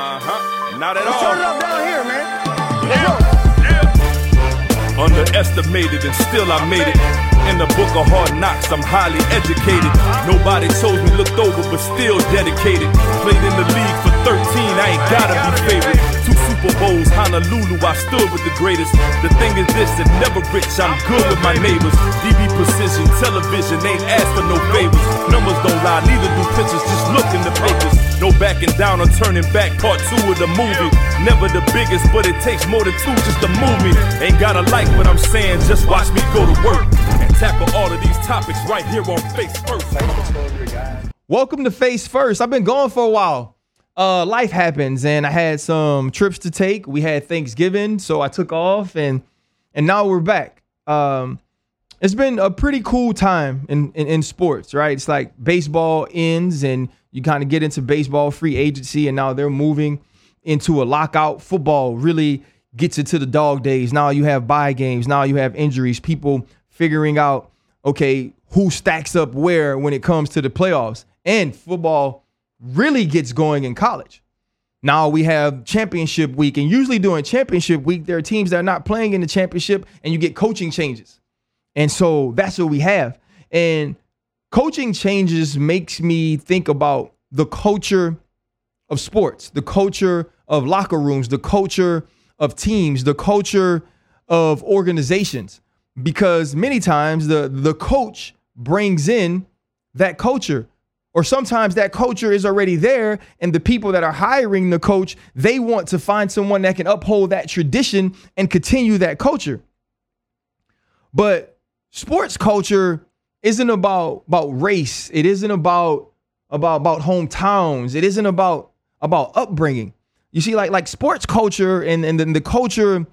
Uh-huh. Not at Let's all. turn it up down here, man. Underestimated and still I made it. In the book of hard knocks, I'm highly educated. Nobody chose me, looked over, but still dedicated. Played in the league for 13, I ain't gotta be favorite. Two Super Bowls, Honolulu, I stood with the greatest. The thing is this, and never rich, I'm good with my neighbors. DB precision, television, ain't asked for no favors. Numbers don't lie, neither do pictures, just look in the papers. No backing down or turning back, part two of the movie. Never the biggest, but it takes more than two just to move me. Ain't gotta like what I'm saying, just watch me go to work. And tackle all of these topics right here on Face First. Welcome to Face First. I've been gone for a while. Uh, life happens, and I had some trips to take. We had Thanksgiving, so I took off, and and now we're back. Um, it's been a pretty cool time in, in in sports, right? It's like baseball ends, and you kind of get into baseball free agency, and now they're moving into a lockout. Football really gets into the dog days. Now you have bye games. Now you have injuries. People figuring out okay who stacks up where when it comes to the playoffs, and football really gets going in college. Now we have championship week, and usually during championship week, there are teams that are not playing in the championship, and you get coaching changes. And so that's what we have. And coaching changes makes me think about the culture of sports, the culture of locker rooms, the culture of teams, the culture of organizations. Because many times the the coach brings in that culture or sometimes that culture is already there and the people that are hiring the coach they want to find someone that can uphold that tradition and continue that culture but sports culture isn't about about race. It isn't about about about hometowns. It isn't about about upbringing. You see like like sports culture and and then the culture of,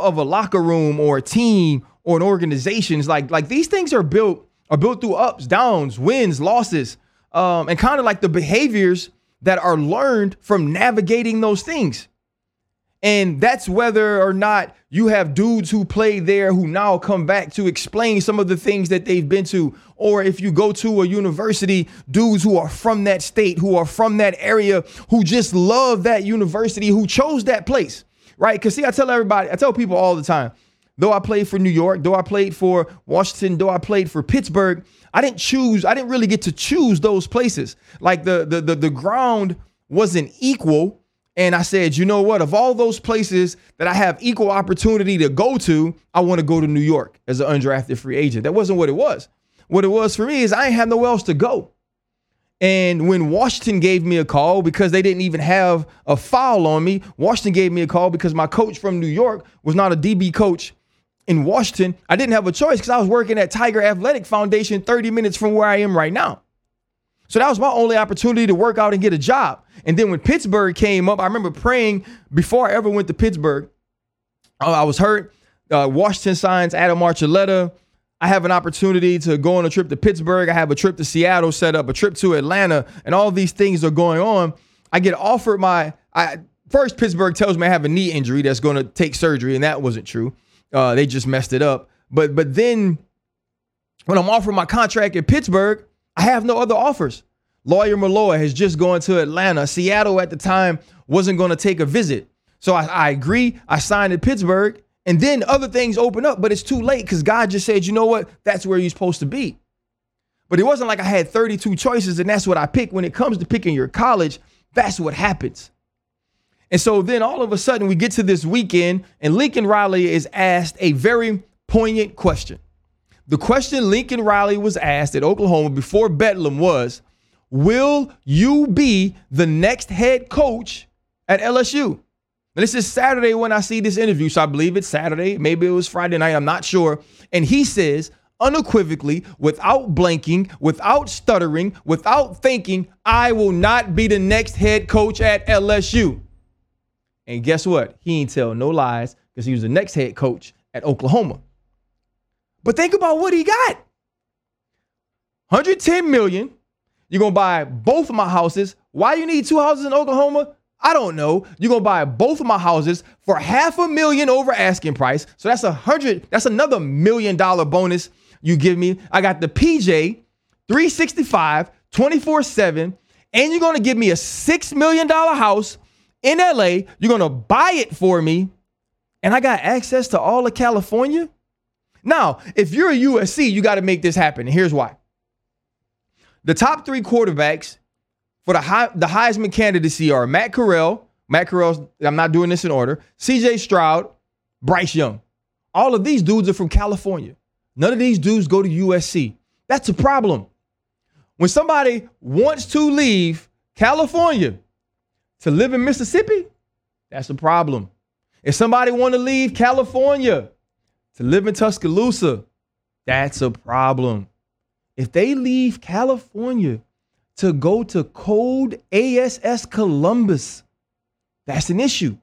of a locker room or a team or an organization is like like these things are built are built through ups downs wins losses um, and kind of like the behaviors that are learned from navigating those things and that's whether or not you have dudes who play there who now come back to explain some of the things that they've been to. Or if you go to a university, dudes who are from that state, who are from that area, who just love that university, who chose that place, right? Because see, I tell everybody, I tell people all the time, though I played for New York, though I played for Washington, though I played for Pittsburgh, I didn't choose, I didn't really get to choose those places. Like the the the, the ground wasn't equal. And I said, you know what? Of all those places that I have equal opportunity to go to, I want to go to New York as an undrafted free agent. That wasn't what it was. What it was for me is I ain't have nowhere else to go. And when Washington gave me a call because they didn't even have a foul on me, Washington gave me a call because my coach from New York was not a DB coach in Washington. I didn't have a choice because I was working at Tiger Athletic Foundation 30 minutes from where I am right now. So that was my only opportunity to work out and get a job. And then when Pittsburgh came up, I remember praying before I ever went to Pittsburgh. uh, I was hurt. Uh, Washington signs Adam Archuleta. I have an opportunity to go on a trip to Pittsburgh. I have a trip to Seattle set up, a trip to Atlanta, and all these things are going on. I get offered my I first Pittsburgh tells me I have a knee injury that's going to take surgery, and that wasn't true. Uh, they just messed it up. But but then when I'm offered my contract in Pittsburgh, I have no other offers. Lawyer Milloy has just gone to Atlanta. Seattle at the time wasn't going to take a visit. So I, I agree. I signed in Pittsburgh. And then other things open up, but it's too late because God just said, you know what? That's where you're supposed to be. But it wasn't like I had 32 choices and that's what I picked. When it comes to picking your college, that's what happens. And so then all of a sudden we get to this weekend and Lincoln Riley is asked a very poignant question. The question Lincoln Riley was asked at Oklahoma before Bedlam was, Will you be the next head coach at LSU? And this is Saturday when I see this interview. So I believe it's Saturday. Maybe it was Friday night. I'm not sure. And he says, unequivocally, without blanking, without stuttering, without thinking, I will not be the next head coach at LSU. And guess what? He ain't tell no lies because he was the next head coach at Oklahoma. But think about what he got. 110 million. You're gonna buy both of my houses. Why you need two houses in Oklahoma? I don't know. You're gonna buy both of my houses for half a million over asking price. So that's a hundred, that's another million dollar bonus you give me. I got the PJ 365, 24-7, and you're gonna give me a six million dollar house in LA. You're to buy it for me. And I got access to all of California. Now, if you're a USC, you got to make this happen. And here's why. The top three quarterbacks for the high, the Heisman candidacy are Matt Corral. Matt Corral, I'm not doing this in order. CJ Stroud, Bryce Young. All of these dudes are from California. None of these dudes go to USC. That's a problem. When somebody wants to leave California to live in Mississippi, that's a problem. If somebody want to leave California to live in Tuscaloosa, that's a problem. If they leave California to go to Code ASS Columbus, that's an issue.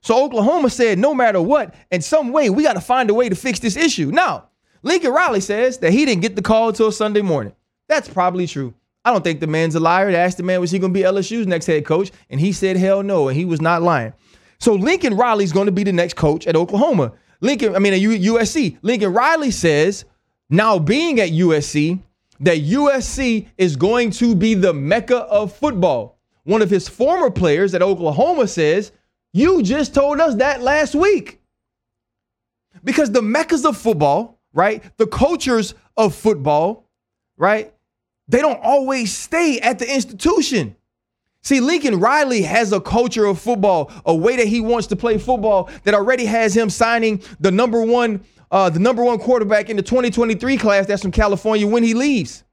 So Oklahoma said, no matter what, in some way, we got to find a way to fix this issue. Now, Lincoln Riley says that he didn't get the call until Sunday morning. That's probably true. I don't think the man's a liar. They asked the man, was he going to be LSU's next head coach? And he said, hell no. And he was not lying. So Lincoln Riley's going to be the next coach at Oklahoma. Lincoln, I mean, at USC. Lincoln Riley says, now being at USC, that USC is going to be the mecca of football. One of his former players at Oklahoma says, You just told us that last week. Because the meccas of football, right? The cultures of football, right? They don't always stay at the institution. See, Lincoln Riley has a culture of football, a way that he wants to play football that already has him signing the number one, uh, the number one quarterback in the 2023 class that's from California when he leaves,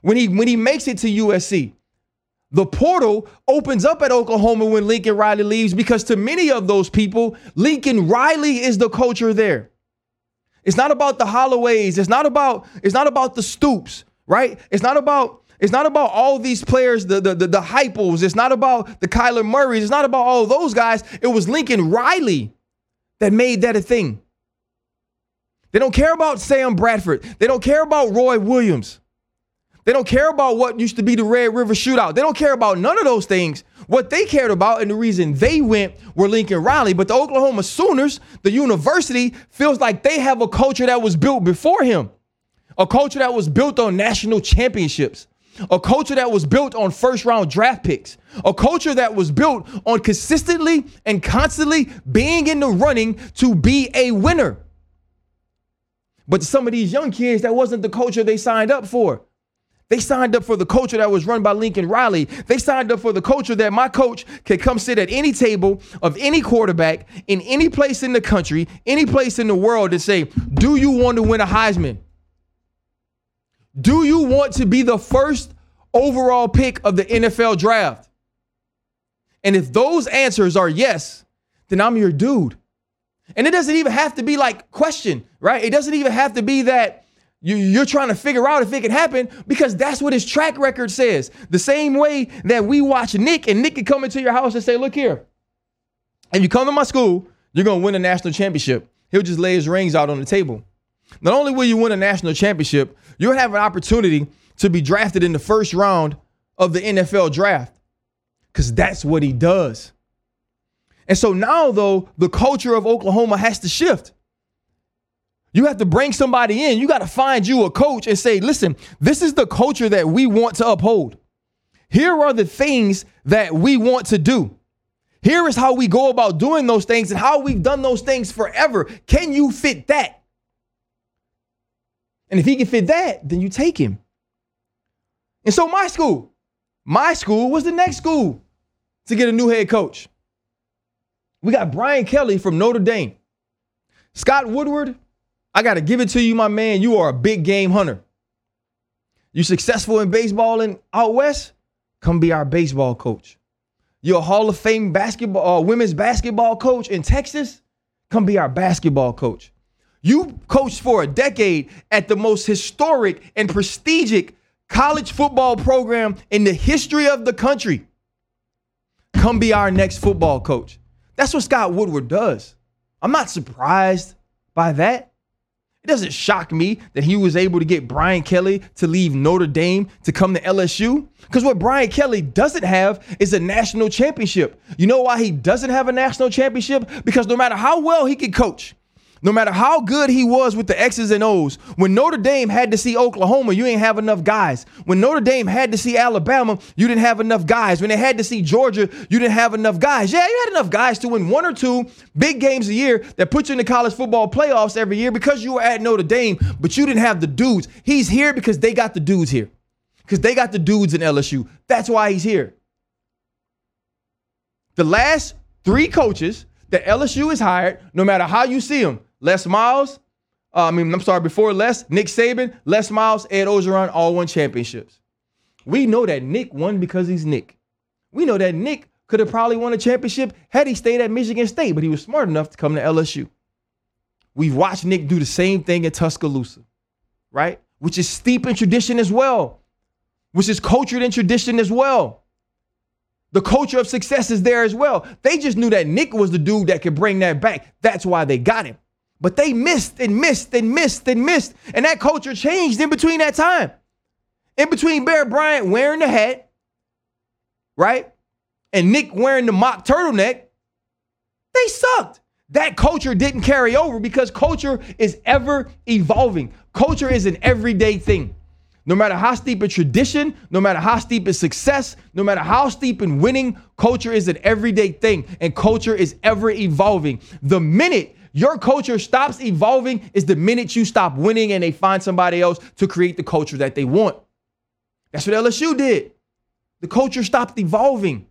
when he when he makes it to USC. The portal opens up at Oklahoma when Lincoln Riley leaves because to many of those people, Lincoln Riley is the culture there. It's not about the Holloways. It's not about it's not about the Stoops, right? It's not about it's not about all these players, the, the, the, the hypos. It's not about the Kyler Murrays. It's not about all those guys. It was Lincoln Riley that made that a thing. They don't care about Sam Bradford. They don't care about Roy Williams. They don't care about what used to be the Red River Shootout. They don't care about none of those things. What they cared about and the reason they went were Lincoln Riley. But the Oklahoma Sooners, the university, feels like they have a culture that was built before him, a culture that was built on national championships a culture that was built on first round draft picks, a culture that was built on consistently and constantly being in the running to be a winner. But some of these young kids, that wasn't the culture they signed up for. They signed up for the culture that was run by Lincoln Riley. They signed up for the culture that my coach could come sit at any table of any quarterback in any place in the country, any place in the world, and say, Do you want to win a Heisman? Do you want to be the first overall pick of the NFL draft? And if those answers are yes, then I'm your dude. And it doesn't even have to be like question, right? It doesn't even have to be that you, are trying to figure out if it can happen because that's what his track record says. The same way that we watch Nick and Nick can come into your house and say, look here, if you come to my school, you're going to win a national championship. He'll just lay his rings out on the table. Not only will you win a national championship, you'll have an opportunity to be drafted in the first round of the NFL draft because that's what he does. And so now, though, the culture of Oklahoma has to shift. You have to bring somebody in. You got to find you a coach and say, listen, this is the culture that we want to uphold. Here are the things that we want to do. Here is how we go about doing those things and how we've done those things forever. Can you fit that? And if he can fit that, then you take him. And so my school, my school was the next school to get a new head coach. We got Brian Kelly from Notre Dame. Scott Woodward, I got to give it to you, my man. You are a big game hunter. You successful in baseball in out west? Come be our baseball coach. You're a Hall of Fame basketball, uh, women's basketball coach in Texas? Come be our basketball coach. You coached for a decade at the most historic and prestigious college football program in the history of the country. Come be our next football coach. That's what Scott Woodward does. I'm not surprised by that. It doesn't shock me that he was able to get Brian Kelly to leave Notre Dame to come to LSU. Because what Brian Kelly doesn't have is a national championship. You know why he doesn't have a national championship? Because no matter how well he can coach, No matter how good he was with the X's and O's, when Notre Dame had to see Oklahoma, you ain't have enough guys. When Notre Dame had to see Alabama, you didn't have enough guys. When they had to see Georgia, you didn't have enough guys. Yeah, you had enough guys to win one or two big games a year that put you in the college football playoffs every year because you were at Notre Dame, but you didn't have the dudes. He's here because they got the dudes here. Because they got the dudes in LSU. That's why he's here. The last three coaches that LSU has hired, no matter how you see them, Les Miles, uh, I mean, I'm sorry, before Les, Nick Saban, Les Miles, Ed Orgeron, all won championships. We know that Nick won because he's Nick. We know that Nick could have probably won a championship had he stayed at Michigan State, but he was smart enough to come to LSU. We've watched Nick do the same thing at Tuscaloosa, right? Which is steep in tradition as well, which is cultured in tradition as well. The culture of success is there as well. They just knew that Nick was the dude that could bring that back. That's why they got him. But they missed and missed and missed and missed. And that culture changed in between that time. In between Bear Bryant wearing the hat, right? And Nick wearing the mock turtleneck, they sucked. That culture didn't carry over because culture is ever evolving. Culture is an everyday thing. No matter how steep in tradition, no matter how steep in success, no matter how steep in winning, culture is an everyday thing and culture is ever evolving. The minute your culture stops evolving is the minute you stop winning and they find somebody else to create the culture that they want. That's what LSU did. The culture stopped evolving.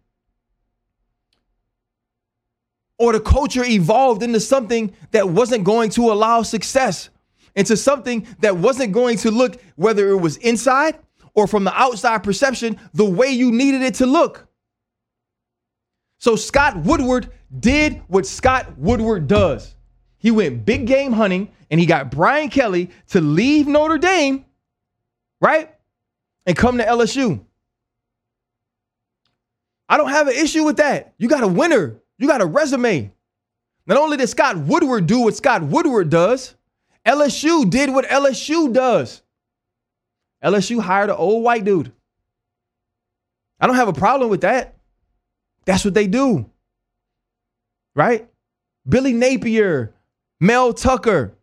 Or the culture evolved into something that wasn't going to allow success into something that wasn't going to look, whether it was inside or from the outside perception, the way you needed it to look. So Scott Woodward did what Scott Woodward does. He went big game hunting and he got Brian Kelly to leave Notre Dame, right? And come to LSU. I don't have an issue with that. You got a winner. You got a resume. Not only did Scott Woodward do what Scott Woodward does, LSU did what LSU does. LSU hired an old white dude. I don't have a problem with that. That's what they do. Right? Billy Napier, Mel Tucker.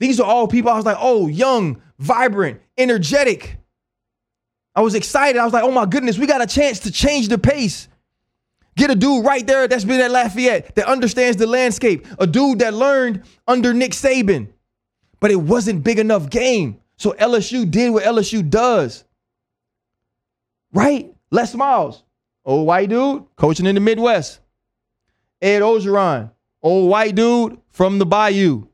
These are all people I was like, oh, young, vibrant, energetic. I was excited. I was like, oh my goodness, we got a chance to change the pace. Get a dude right there that's been at Lafayette that understands the landscape. A dude that learned under Nick Saban, but it wasn't big enough game. So LSU did what LSU does. Right? Les Miles, old white dude coaching in the Midwest. Ed Orgeron, old white dude from the Bayou.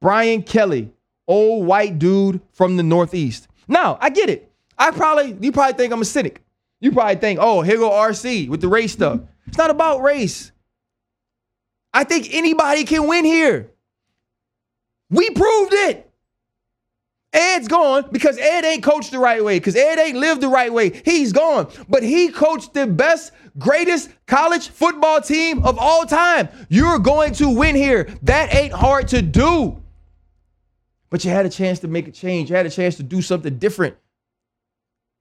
Brian Kelly, old white dude from the Northeast. Now, I get it. I probably, you probably think I'm a cynic. You probably think, oh, here go RC with the race stuff. It's not about race. I think anybody can win here. We proved it. Ed's gone because Ed ain't coached the right way, because Ed ain't lived the right way. He's gone. But he coached the best, greatest college football team of all time. You're going to win here. That ain't hard to do. But you had a chance to make a change. You had a chance to do something different.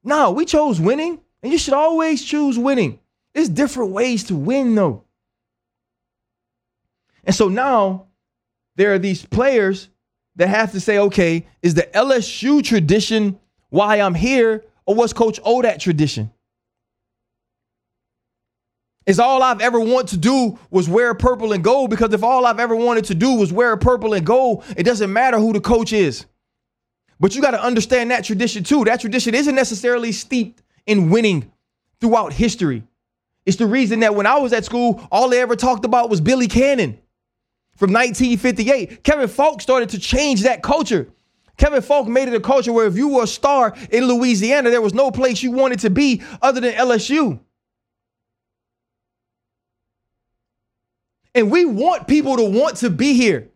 No, we chose winning. And you should always choose winning. There's different ways to win, though. And so now there are these players that have to say, okay, is the LSU tradition why I'm here, or was Coach O that tradition? Is all I've ever wanted to do was wear purple and gold? Because if all I've ever wanted to do was wear purple and gold, it doesn't matter who the coach is. But you got to understand that tradition too. That tradition isn't necessarily steeped in winning throughout history. It's the reason that when I was at school, all they ever talked about was Billy Cannon from 1958. Kevin Faulk started to change that culture. Kevin Faulk made it a culture where if you were a star in Louisiana, there was no place you wanted to be other than LSU. And we want people to want to be here.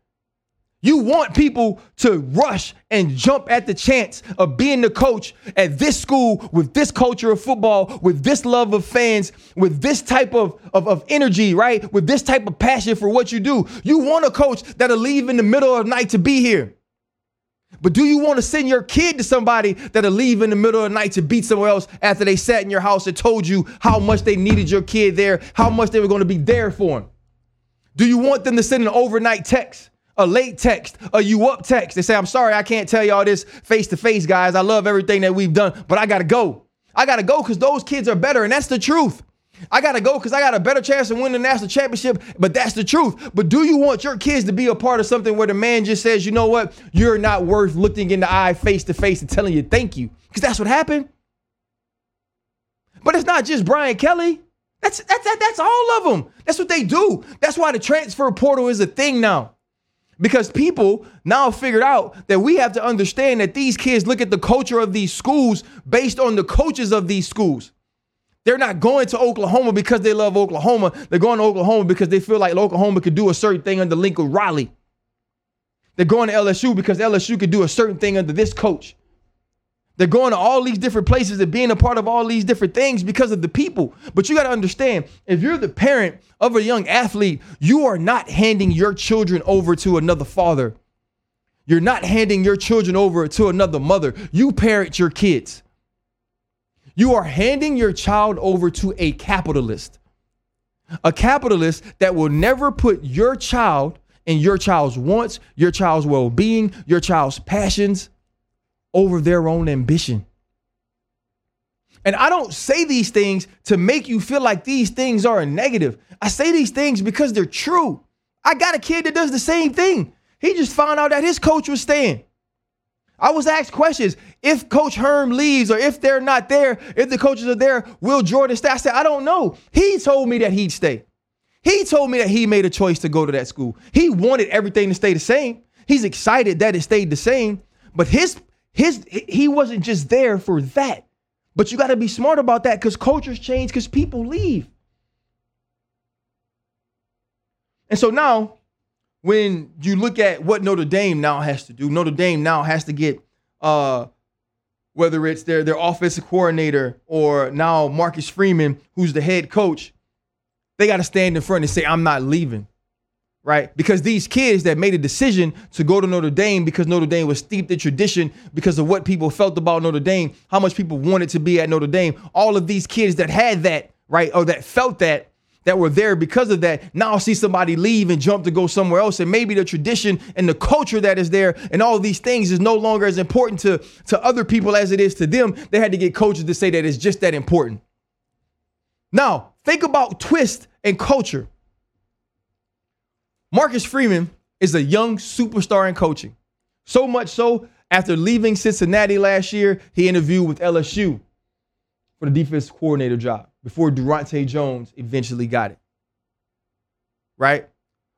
You want people to rush and jump at the chance of being the coach at this school with this culture of football, with this love of fans, with this type of, of, of, energy, right? With this type of passion for what you do. You want a coach that'll leave in the middle of the night to be here. But do you want to send your kid to somebody that'll leave in the middle of the night to beat somewhere else after they sat in your house and told you how much they needed your kid there, how much they were going to be there for him? Do you want them to send an overnight text, a late text, a you up text? They say, I'm sorry, I can't tell y'all this face to face, guys. I love everything that we've done, but I gotta go. I gotta go because those kids are better, and that's the truth. I gotta go because I got a better chance of winning the national championship, but that's the truth. But do you want your kids to be a part of something where the man just says, you know what, you're not worth looking in the eye face to face and telling you thank you? Because that's what happened. But it's not just Brian Kelly. That's that's that, that's all of them. That's what they do. That's why the transfer portal is a thing now. Because people now figured out that we have to understand that these kids look at the culture of these schools based on the coaches of these schools. They're not going to Oklahoma because they love Oklahoma. They're going to Oklahoma because they feel like Oklahoma could do a certain thing under Lincoln Riley. They're going to LSU because LSU could do a certain thing under this coach. They're going to all these different places and being a part of all these different things because of the people. But you got to understand if you're the parent of a young athlete, you are not handing your children over to another father. You're not handing your children over to another mother. You parent your kids. You are handing your child over to a capitalist, a capitalist that will never put your child and your child's wants, your child's well being, your child's passions over their own ambition. And I don't say these things to make you feel like these things are a negative. I say these things because they're true. I got a kid that does the same thing. He just found out that his coach was staying. I was asked questions. If Coach Herm leaves or if they're not there, if the coaches are there, will Jordan stay? I said, I don't know. He told me that he'd stay. He told me that he made a choice to go to that school. He wanted everything to stay the same. He's excited that it stayed the same. But his his he wasn't just there for that. But you got to be smart about that because cultures change because people leave. And so now when you look at what Notre Dame now has to do, Notre Dame now has to get uh, whether it's their their offensive coordinator or now Marcus Freeman, who's the head coach, they got to stand in front and say, "I'm not leaving." Right? Because these kids that made a decision to go to Notre Dame because Notre Dame was steeped in tradition because of what people felt about Notre Dame, how much people wanted to be at Notre Dame, all of these kids that had that, right, or that felt that that were there because of that now see somebody leave and jump to go somewhere else. And maybe the tradition and the culture that is there and all these things is no longer as important to to other people as it is to them. They had to get coaches to say that it's just that important. Now think about twist and culture marcus freeman is a young superstar in coaching so much so after leaving cincinnati last year he interviewed with lsu for the defense coordinator job before Daronte Jones eventually got it. Right?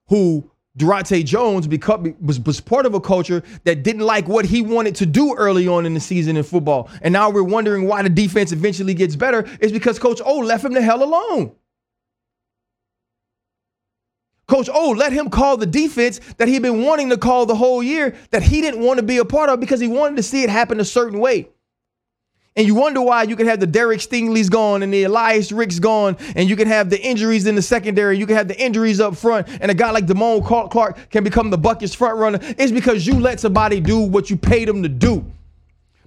Who Daronte Jones was, was part of a culture that didn't like what he wanted to do early on in the season in football. And now we're wondering why the defense eventually gets better is because Coach O left him the hell alone. Coach O let him call the defense that he'd been wanting to call the whole year that he didn't want to be a part of because he wanted to see it happen a certain way. And you wonder why you can have the Derek Stingley's gone and the Elias Ricks gone, and you can have the injuries in the secondary, you can have the injuries up front, and a guy like Damone Clark can become the Butkus front runner. It's because you let somebody do what you paid them to do.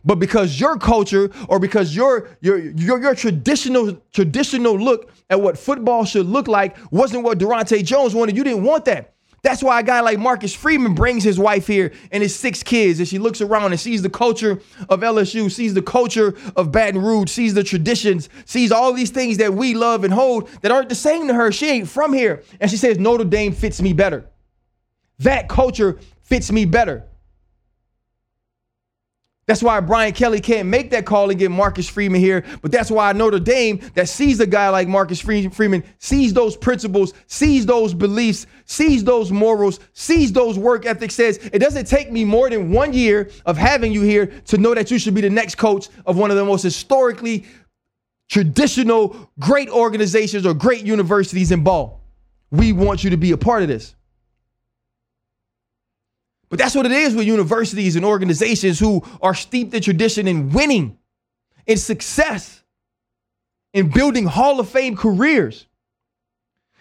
But because your culture or because your your your, your traditional traditional look at what football should look like wasn't what Daronte Jones wanted, you didn't want that. That's why a guy like Marcus Freeman brings his wife here and his six kids, and she looks around and sees the culture of LSU, sees the culture of Baton Rouge, sees the traditions, sees all these things that we love and hold that aren't the same to her. She ain't from here. And she says, Notre Dame fits me better. That culture fits me better. That's why Brian Kelly can't make that call and get Marcus Freeman here. But that's why Notre Dame that sees a guy like Marcus Freeman, sees those principles, sees those beliefs, sees those morals, sees those work ethics, says it doesn't take me more than one year of having you here to know that you should be the next coach of one of the most historically traditional great organizations or great universities in ball. We want you to be a part of this. But that's what it is with universities and organizations who are steeped in tradition and winning, in success, in building Hall of Fame careers.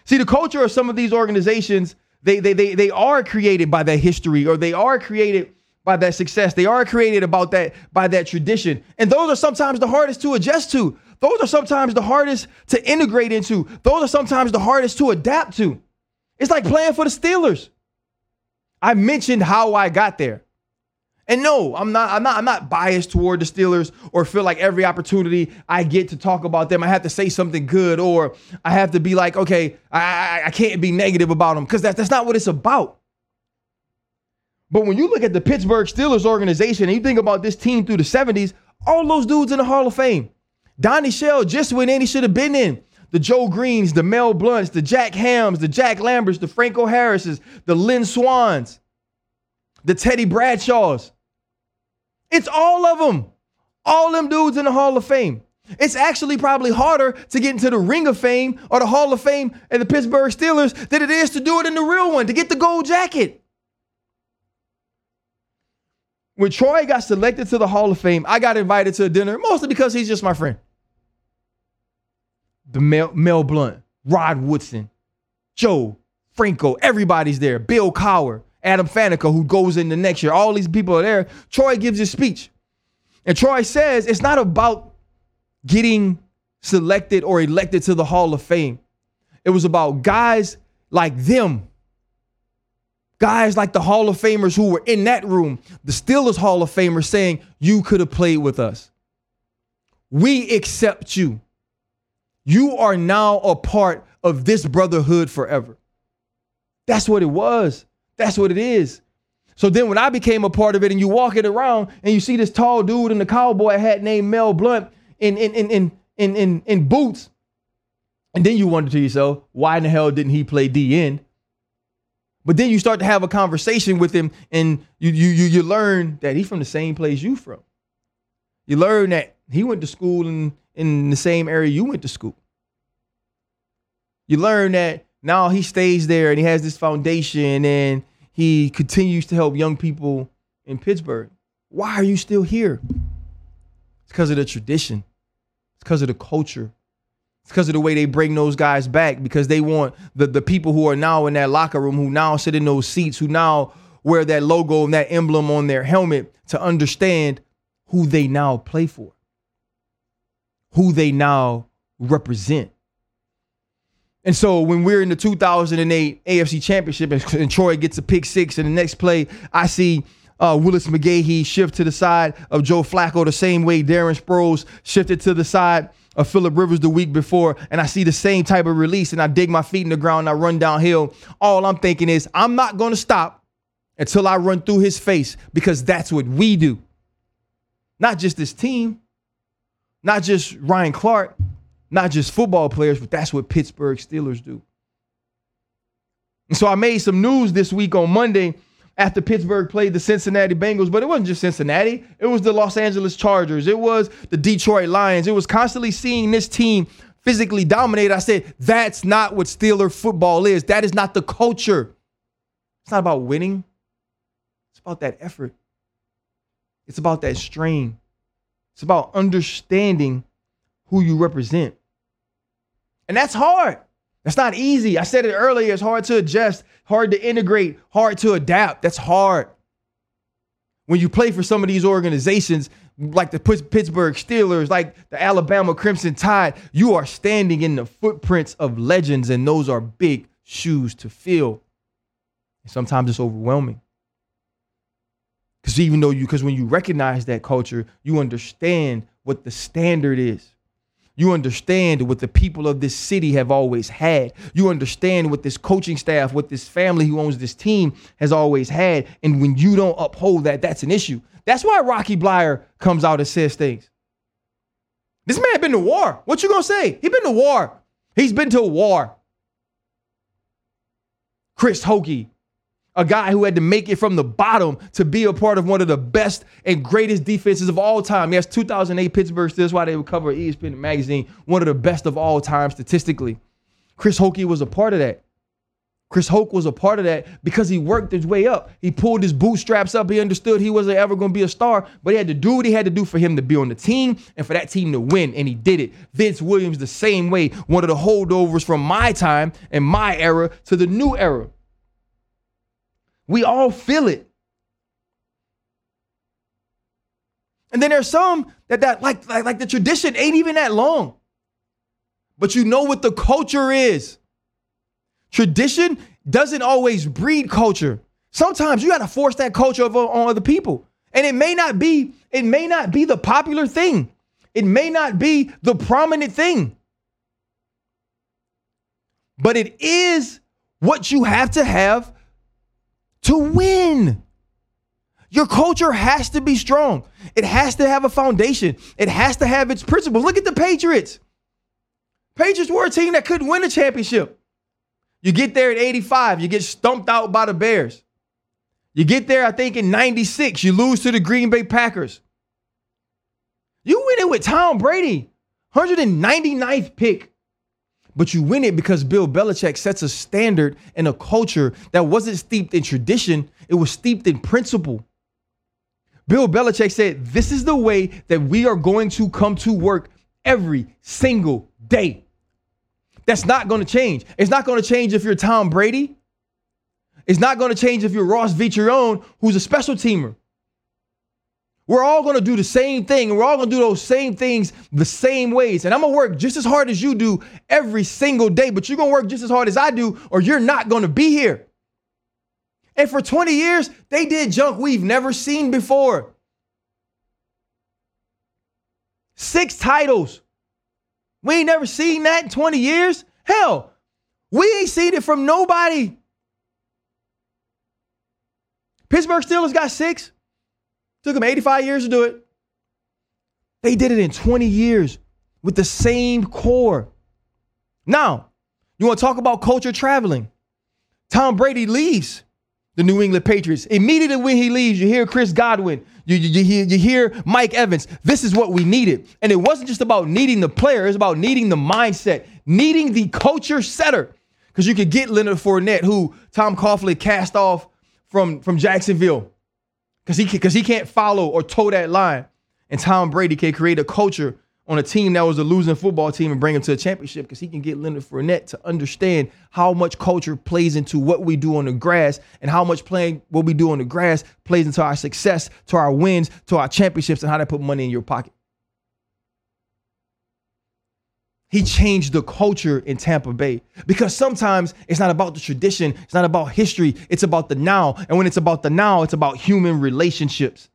See, the culture of some of these organizations, they, they, they, they are created by that history or they are created by that success. They are created about that by that tradition. And those are sometimes the hardest to adjust to. Those are sometimes the hardest to integrate into. Those are sometimes the hardest to adapt to. It's like playing for the Steelers. I mentioned how I got there. And no, I'm not, I'm not, I'm not biased toward the Steelers or feel like every opportunity I get to talk about them, I have to say something good or I have to be like, okay, I, I, I can't be negative about them because that's that's not what it's about. But when you look at the Pittsburgh Steelers organization and you think about this team through the 70s, all those dudes in the Hall of Fame. Donnie Shell just went in, he should have been in. The Joe Greenes, the Mel Blounts, the Jack Hams, the Jack Lamberts, the Franco Harrises, the Lynn Swanns, the Teddy Bradshaws. It's all of them. All them dudes in the Hall of Fame. It's actually probably harder to get into the Ring of Fame or the Hall of Fame at the Pittsburgh Steelers than it is to do it in the real one, to get the gold jacket. When Troy got selected to the Hall of Fame, I got invited to a dinner, mostly because he's just my friend. The Mel, Mel Blount, Rod Woodson, Joe, Franco, everybody's there. Bill Cowher, Alan Faneca, who goes in the next year. All these people are there. Troy gives his speech. And Troy says it's not about getting selected or elected to the Hall of Fame. It was about guys like them guys like the Hall of Famers who were in that room, the Steelers Hall of Famers saying, You could have played with us. We accept you. You are now a part of this brotherhood forever. That's what it was. That's what it is. So then when I became a part of it and you walk it around and you see this tall dude in the cowboy hat named Mel Blount in in in in in in, in boots, and then you wonder to yourself, why in the hell didn't he play DN? But then you start to have a conversation with him, and you you you, you learn that he's from the same place you from. You learn that he went to school in, in the same area you went to school. You learn that now he stays there and he has this foundation and he continues to help young people in Pittsburgh. Why are you still here? It's because of the tradition. It's because of the culture. It's because of the way they bring those guys back because they want the, the people who are now in that locker room, who now sit in those seats, who now wear that logo and that emblem on their helmet to understand who they now play for, who they now represent. And so when we're in the 2008 AFC Championship and, Troy gets a pick six, and the next play, I see uh, Willis McGahee shift to the side of Joe Flacco the same way Darren Sproles shifted to the side of Philip Rivers the week before, and I see the same type of release, and I dig my feet in the ground and I run downhill. All I'm thinking is, I'm not going to stop until I run through his face because that's what we do. Not just this team, not just Ryan Clark, not just football players, but that's what Pittsburgh Steelers do. And so I made some news this week on Monday after Pittsburgh played the Cincinnati Bengals, but it wasn't just Cincinnati. It was the Los Angeles Chargers. It was the Detroit Lions. It was constantly seeing this team physically dominate. I said, that's not what Steeler football is. That is not the culture. It's not about winning. It's about that effort. It's about that strain. It's about understanding who you represent. And that's hard. That's not easy. I said it earlier. It's hard to adjust, hard to integrate, hard to adapt. That's hard. When you play for some of these organizations, like the Pittsburgh Steelers, like the Alabama Crimson Tide, you are standing in the footprints of legends, and those are big shoes to fill. Sometimes it's overwhelming. Because even though you, because when you recognize that culture, you understand what the standard is. You understand what the people of this city have always had. You understand what this coaching staff, what this family who owns this team has always had. And when you don't uphold that, that's an issue. That's why Rocky Bleier comes out and says things. This man been to war. What you gonna say? He been to war. He's been to war. Chris Hoke, a guy who had to make it from the bottom to be a part of one of the best and greatest defenses of all time. Yes, 2008 Pittsburgh. That's why they would cover ESPN magazine, one of the best of all time statistically. Chris Hoke was a part of that. Chris Hoke was a part of that because he worked his way up. He pulled his bootstraps up. He understood he wasn't ever going to be a star, but he had to do what he had to do for him to be on the team and for that team to win, and he did it. Vince Williams, the same way, one of the holdovers from my time and my era to the new era. We all feel it. And then there's some that that like, like like the tradition ain't even that long. But you know what the culture is. Tradition doesn't always breed culture. Sometimes you got to force that culture over on other people. And it may not be it may not be the popular thing. It may not be the prominent thing. But it is what you have to have to win. Your culture has to be strong. It has to have a foundation. It has to have its principles. Look at the Patriots. Patriots were a team that couldn't win a championship. You get there at 85, you get stumped out by the Bears. You get there, I think, in 96, you lose to the Green Bay Packers. You win it with Tom Brady, 199th pick. But you win it because Bill Belichick sets a standard and a culture that wasn't steeped in tradition, it was steeped in principle. Bill Belichick said, This is the way that we are going to come to work every single day. That's not going to change. It's not going to change if you're Tom Brady. It's not going to change if you're Ross Vitrione, who's a special teamer. We're all going to do the same thing, we're all going to do those same things the same ways. And I'm going to work just as hard as you do every single day, but you're going to work just as hard as I do, or you're not going to be here. And for 20 years, they did junk we've never seen before. Six titles. We ain't never seen that in 20 years. Hell, we ain't seen it from nobody. Pittsburgh Steelers got six. Took them 85 years to do it. They did it in 20 years with the same core. Now, you want to talk about culture traveling? Tom Brady leaves the New England Patriots. Immediately when he leaves, you hear Chris Godwin, you, you, you, hear, you hear Mike Evans. This is what we needed. And it wasn't just about needing the player, it's about needing the mindset, needing the culture setter. Because you could get Leonard Fournette, who Tom Coughlin cast off from, from Jacksonville because he because he can't follow or toe that line. And Tom Brady can create a culture on a team that was a losing football team and bring him to a championship because he can get Leonard Fournette to understand how much culture plays into what we do on the grass and how much playing what we do on the grass plays into our success, to our wins, to our championships, and how to put money in your pocket. He changed the culture in Tampa Bay because sometimes it's not about the tradition, it's not about history, it's about the now. And when it's about the now, it's about human relationships.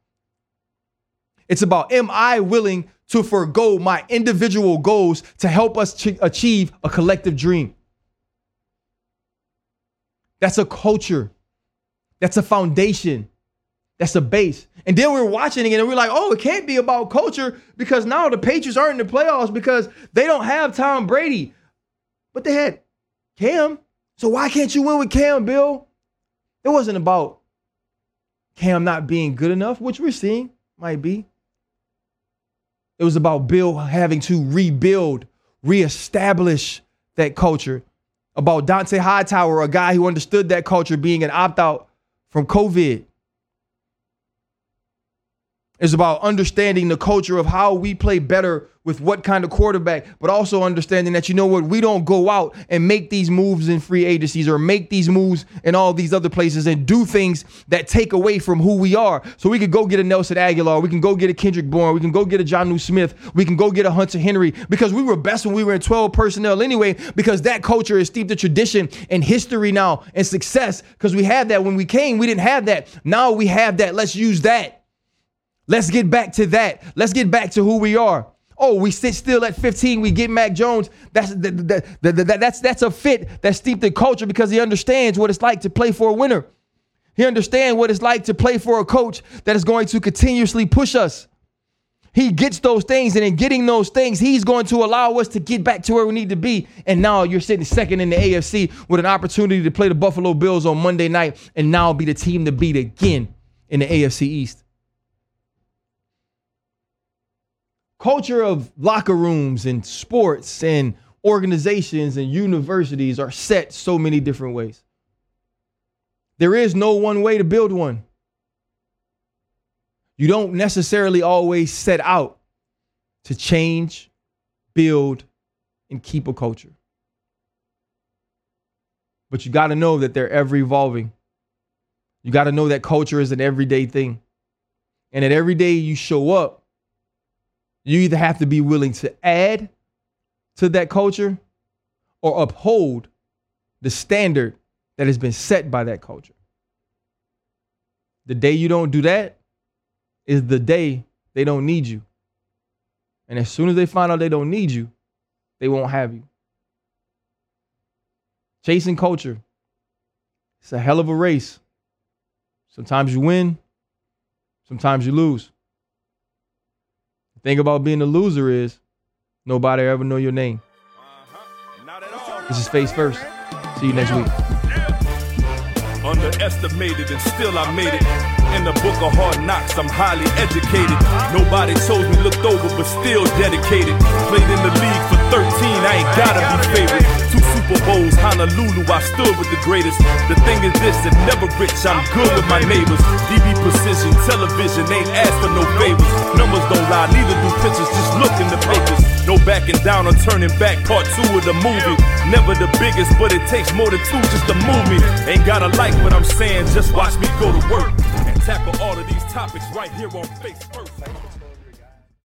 It's about am I willing to forego my individual goals to help us ch- achieve a collective dream? That's a culture. That's a foundation. That's the base. And then we are watching it and we're like, oh, it can't be about culture because now the Patriots aren't in the playoffs because they don't have Tom Brady. But they had Cam. So why can't you win with Cam, Bill? It wasn't about Cam not being good enough, which we're seeing might be. It was about Bill having to rebuild, reestablish that culture. About Dont'a Hightower, a guy who understood that culture being an opt out from COVID. It's about understanding the culture of how we play better with what kind of quarterback, but also understanding that you know what, we don't go out and make these moves in free agencies or make these moves in all these other places and do things that take away from who we are. So we could go get a Nelson Agholor, we can go get a Kendrick Bourne, we can go get a Jonnu Smith, we can go get a Hunter Henry because we were best when we were in 12 personnel anyway, because that culture is steeped in tradition and history now and success because we had that when we came. We didn't have that. Now we have that. Let's use that. Let's get back to that. Let's get back to who we are. Oh, we sit still at 15. We get Mac Jones. That's that, that, that, that's that's a fit that's steeped in culture because he understands what it's like to play for a winner. He understands what it's like to play for a coach that is going to continuously push us. He gets those things, and in getting those things, he's going to allow us to get back to where we need to be. And now you're sitting second in the AFC with an opportunity to play the Buffalo Bills on Monday night and now be the team to beat again in the AFC East. Culture of locker rooms and sports and organizations and universities are set so many different ways. There is no one way to build one. You don't necessarily always set out to change, build, and keep a culture. But you got to know that they're ever evolving. You got to know that culture is an everyday thing. And that every day you show up, you either have to be willing to add to that culture or uphold the standard that has been set by that culture. The day you don't do that is the day they don't need you. And as soon as they find out they don't need you, they won't have you. Chasing culture. It's a hell of a race. Sometimes you win, sometimes you lose. The thing about being a loser is nobody ever know your name. Uh-huh. This is Face First. See you next week. Underestimated and still I made it. In the book of hard knocks, I'm highly educated. Nobody told me, looked over, but still dedicated. Played in the league for 13, I ain't gotta be favorite. Super Bowls, Honolulu, I stood with the greatest. The thing is this, if never rich, I'm good with my neighbors. DB precision, television, ain't asked for no favors. Numbers don't lie, neither do pictures, just look in the papers. No backing down or turning back, part two of the movie. Never the biggest, but it takes more than two just to move me. Ain't gotta like what I'm saying, just watch me go to work and tackle all of these topics right here on Face First.